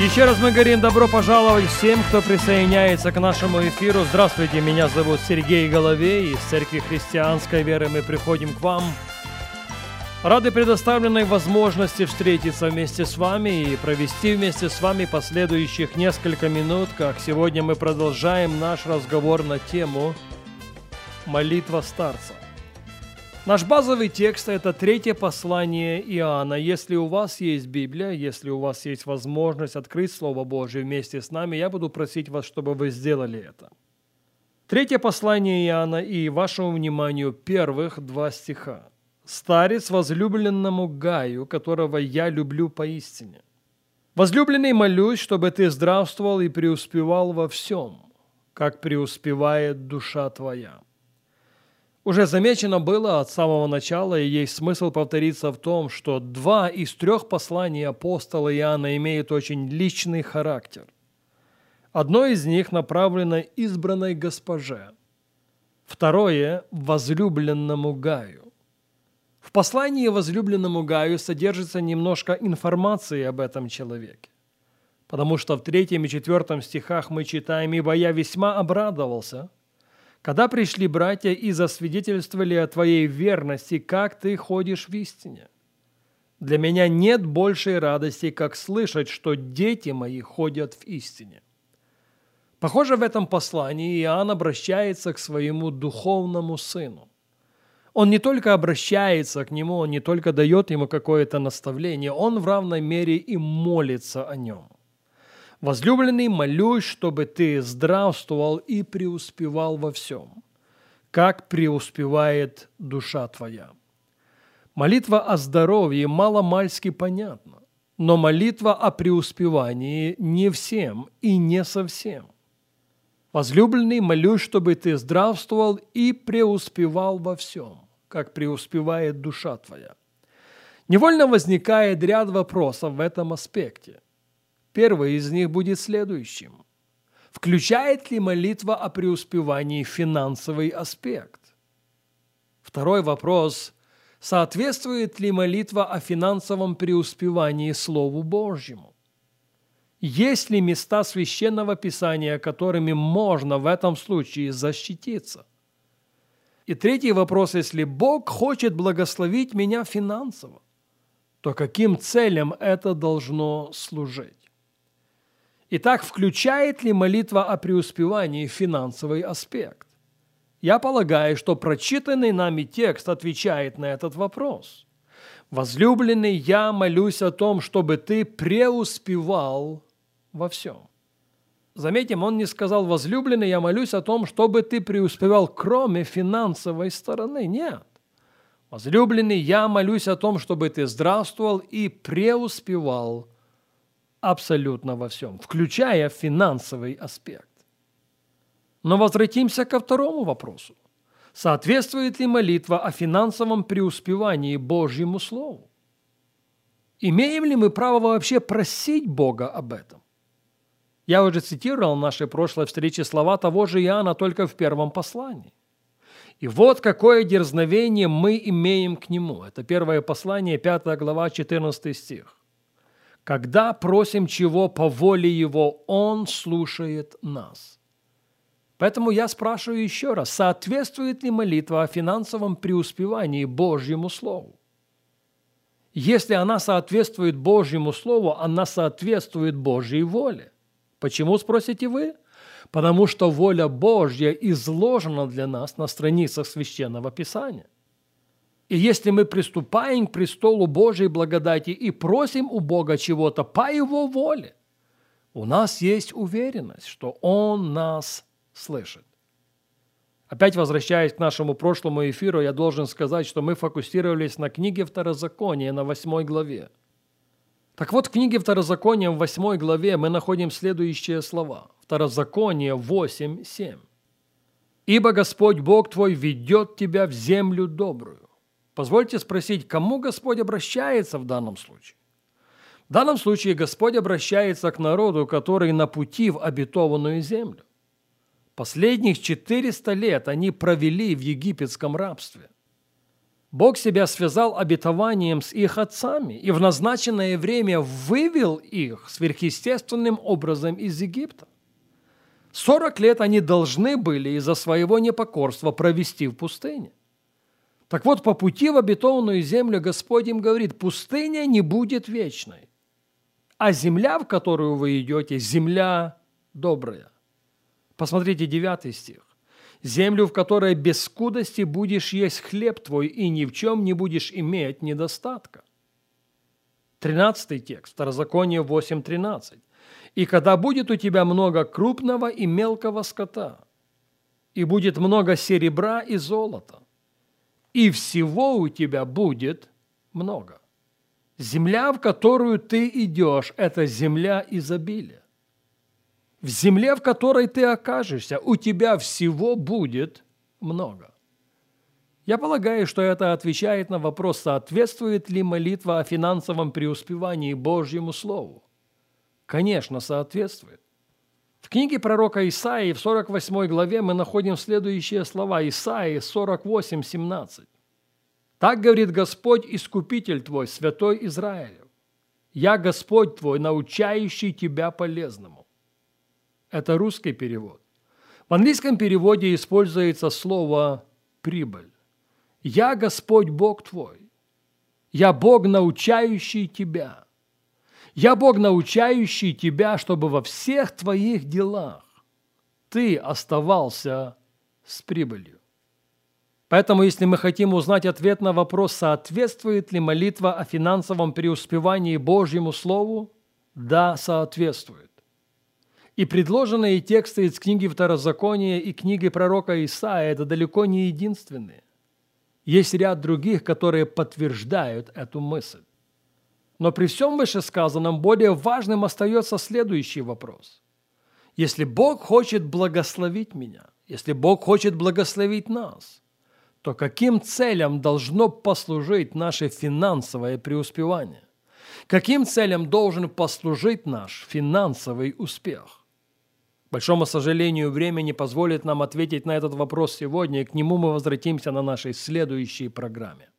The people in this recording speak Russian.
Еще раз мы говорим добро пожаловать всем, кто присоединяется к нашему эфиру. Здравствуйте, меня зовут Сергей Головей. Из Церкви Христианской Веры мы приходим к вам. Рады предоставленной возможности встретиться вместе с вами и провести вместе с вами последующих несколько минут, как сегодня мы продолжаем наш разговор на тему «Молитва старца». Наш базовый текст – это третье послание Иоанна. Если у вас есть Библия, если у вас есть возможность открыть Слово Божие вместе с нами, я буду просить вас, чтобы вы сделали это. Третье послание Иоанна и вашему вниманию первых два стиха. «Старец возлюбленному Гаю, которого я люблю поистине. Возлюбленный, молюсь, чтобы ты здравствовал и преуспевал во всем, как преуспевает душа твоя». Уже замечено было от самого начала, и есть смысл повториться в том, что два из трех посланий апостола Иоанна имеют очень личный характер. Одно из них направлено избранной госпоже, второе – возлюбленному Гаю. В послании возлюбленному Гаю содержится немножко информации об этом человеке. Потому что в третьем и четвертом стихах мы читаем «Ибо я весьма обрадовался, когда пришли братья и засвидетельствовали о твоей верности, как ты ходишь в истине. Для меня нет большей радости, как слышать, что дети мои ходят в истине. Похоже, в этом послании Иоанн обращается к своему духовному сыну. Он не только обращается к нему, он не только дает ему какое-то наставление, он в равной мере и молится о нем – Возлюбленный, молюсь, чтобы ты здравствовал и преуспевал во всем, как преуспевает душа твоя. Молитва о здоровье мало-мальски понятна, но молитва о преуспевании не всем и не совсем. Возлюбленный, молюсь, чтобы ты здравствовал и преуспевал во всем, как преуспевает душа твоя. Невольно возникает ряд вопросов в этом аспекте – Первый из них будет следующим. Включает ли молитва о преуспевании финансовый аспект? Второй вопрос – соответствует ли молитва о финансовом преуспевании Слову Божьему? Есть ли места священного писания, которыми можно в этом случае защититься? И третий вопрос, если Бог хочет благословить меня финансово, то каким целям это должно служить? Итак, включает ли молитва о преуспевании финансовый аспект? Я полагаю, что прочитанный нами текст отвечает на этот вопрос. Возлюбленный, я молюсь о том, чтобы ты преуспевал во всем. Заметим, он не сказал, возлюбленный, я молюсь о том, чтобы ты преуспевал, кроме финансовой стороны. Нет. Возлюбленный, я молюсь о том, чтобы ты здравствовал и преуспевал абсолютно во всем, включая финансовый аспект. Но возвратимся ко второму вопросу. Соответствует ли молитва о финансовом преуспевании Божьему Слову? Имеем ли мы право вообще просить Бога об этом? Я уже цитировал в нашей прошлой встрече слова того же Иоанна только в первом послании. И вот какое дерзновение мы имеем к нему. Это первое послание, 5 глава, 14 стих. Когда просим чего по воле Его, Он слушает нас. Поэтому я спрашиваю еще раз, соответствует ли молитва о финансовом преуспевании Божьему Слову? Если она соответствует Божьему Слову, она соответствует Божьей воле. Почему, спросите вы? Потому что воля Божья изложена для нас на страницах Священного Писания – и если мы приступаем к престолу Божьей благодати и просим у Бога чего-то по Его воле, у нас есть уверенность, что Он нас слышит. Опять возвращаясь к нашему прошлому эфиру, я должен сказать, что мы фокусировались на книге Второзакония на восьмой главе. Так вот, в книге Второзакония в восьмой главе мы находим следующие слова. Второзаконие 8, 7. Ибо Господь Бог твой ведет тебя в землю добрую. Позвольте спросить, кому Господь обращается в данном случае? В данном случае Господь обращается к народу, который на пути в обетованную землю. Последних 400 лет они провели в египетском рабстве. Бог себя связал обетованием с их отцами и в назначенное время вывел их сверхъестественным образом из Египта. 40 лет они должны были из-за своего непокорства провести в пустыне. Так вот, по пути в обетованную землю Господь им говорит, пустыня не будет вечной, а земля, в которую вы идете, земля добрая. Посмотрите 9 стих. «Землю, в которой без скудости будешь есть хлеб твой, и ни в чем не будешь иметь недостатка». 13 текст, Второзаконие 8.13. «И когда будет у тебя много крупного и мелкого скота, и будет много серебра и золота, и всего у тебя будет много». Земля, в которую ты идешь, это земля изобилия. В земле, в которой ты окажешься, у тебя всего будет много. Я полагаю, что это отвечает на вопрос, соответствует ли молитва о финансовом преуспевании Божьему Слову. Конечно, соответствует. В книге пророка Исаии в 48 главе мы находим следующие слова Исаии 48, 17. Так говорит Господь, Искупитель твой, Святой Израилев. Я Господь твой, научающий тебя полезному. Это русский перевод. В английском переводе используется слово «прибыль». «Я Господь Бог твой». «Я Бог, научающий тебя». «Я Бог, научающий тебя, чтобы во всех твоих делах ты оставался с прибылью». Поэтому, если мы хотим узнать ответ на вопрос, соответствует ли молитва о финансовом преуспевании Божьему Слову, да, соответствует. И предложенные тексты из книги Второзакония и книги пророка Исаия – это далеко не единственные. Есть ряд других, которые подтверждают эту мысль. Но при всем вышесказанном более важным остается следующий вопрос. Если Бог хочет благословить меня, если Бог хочет благословить нас – то каким целям должно послужить наше финансовое преуспевание? Каким целям должен послужить наш финансовый успех? К большому сожалению, время не позволит нам ответить на этот вопрос сегодня, и к нему мы возвратимся на нашей следующей программе.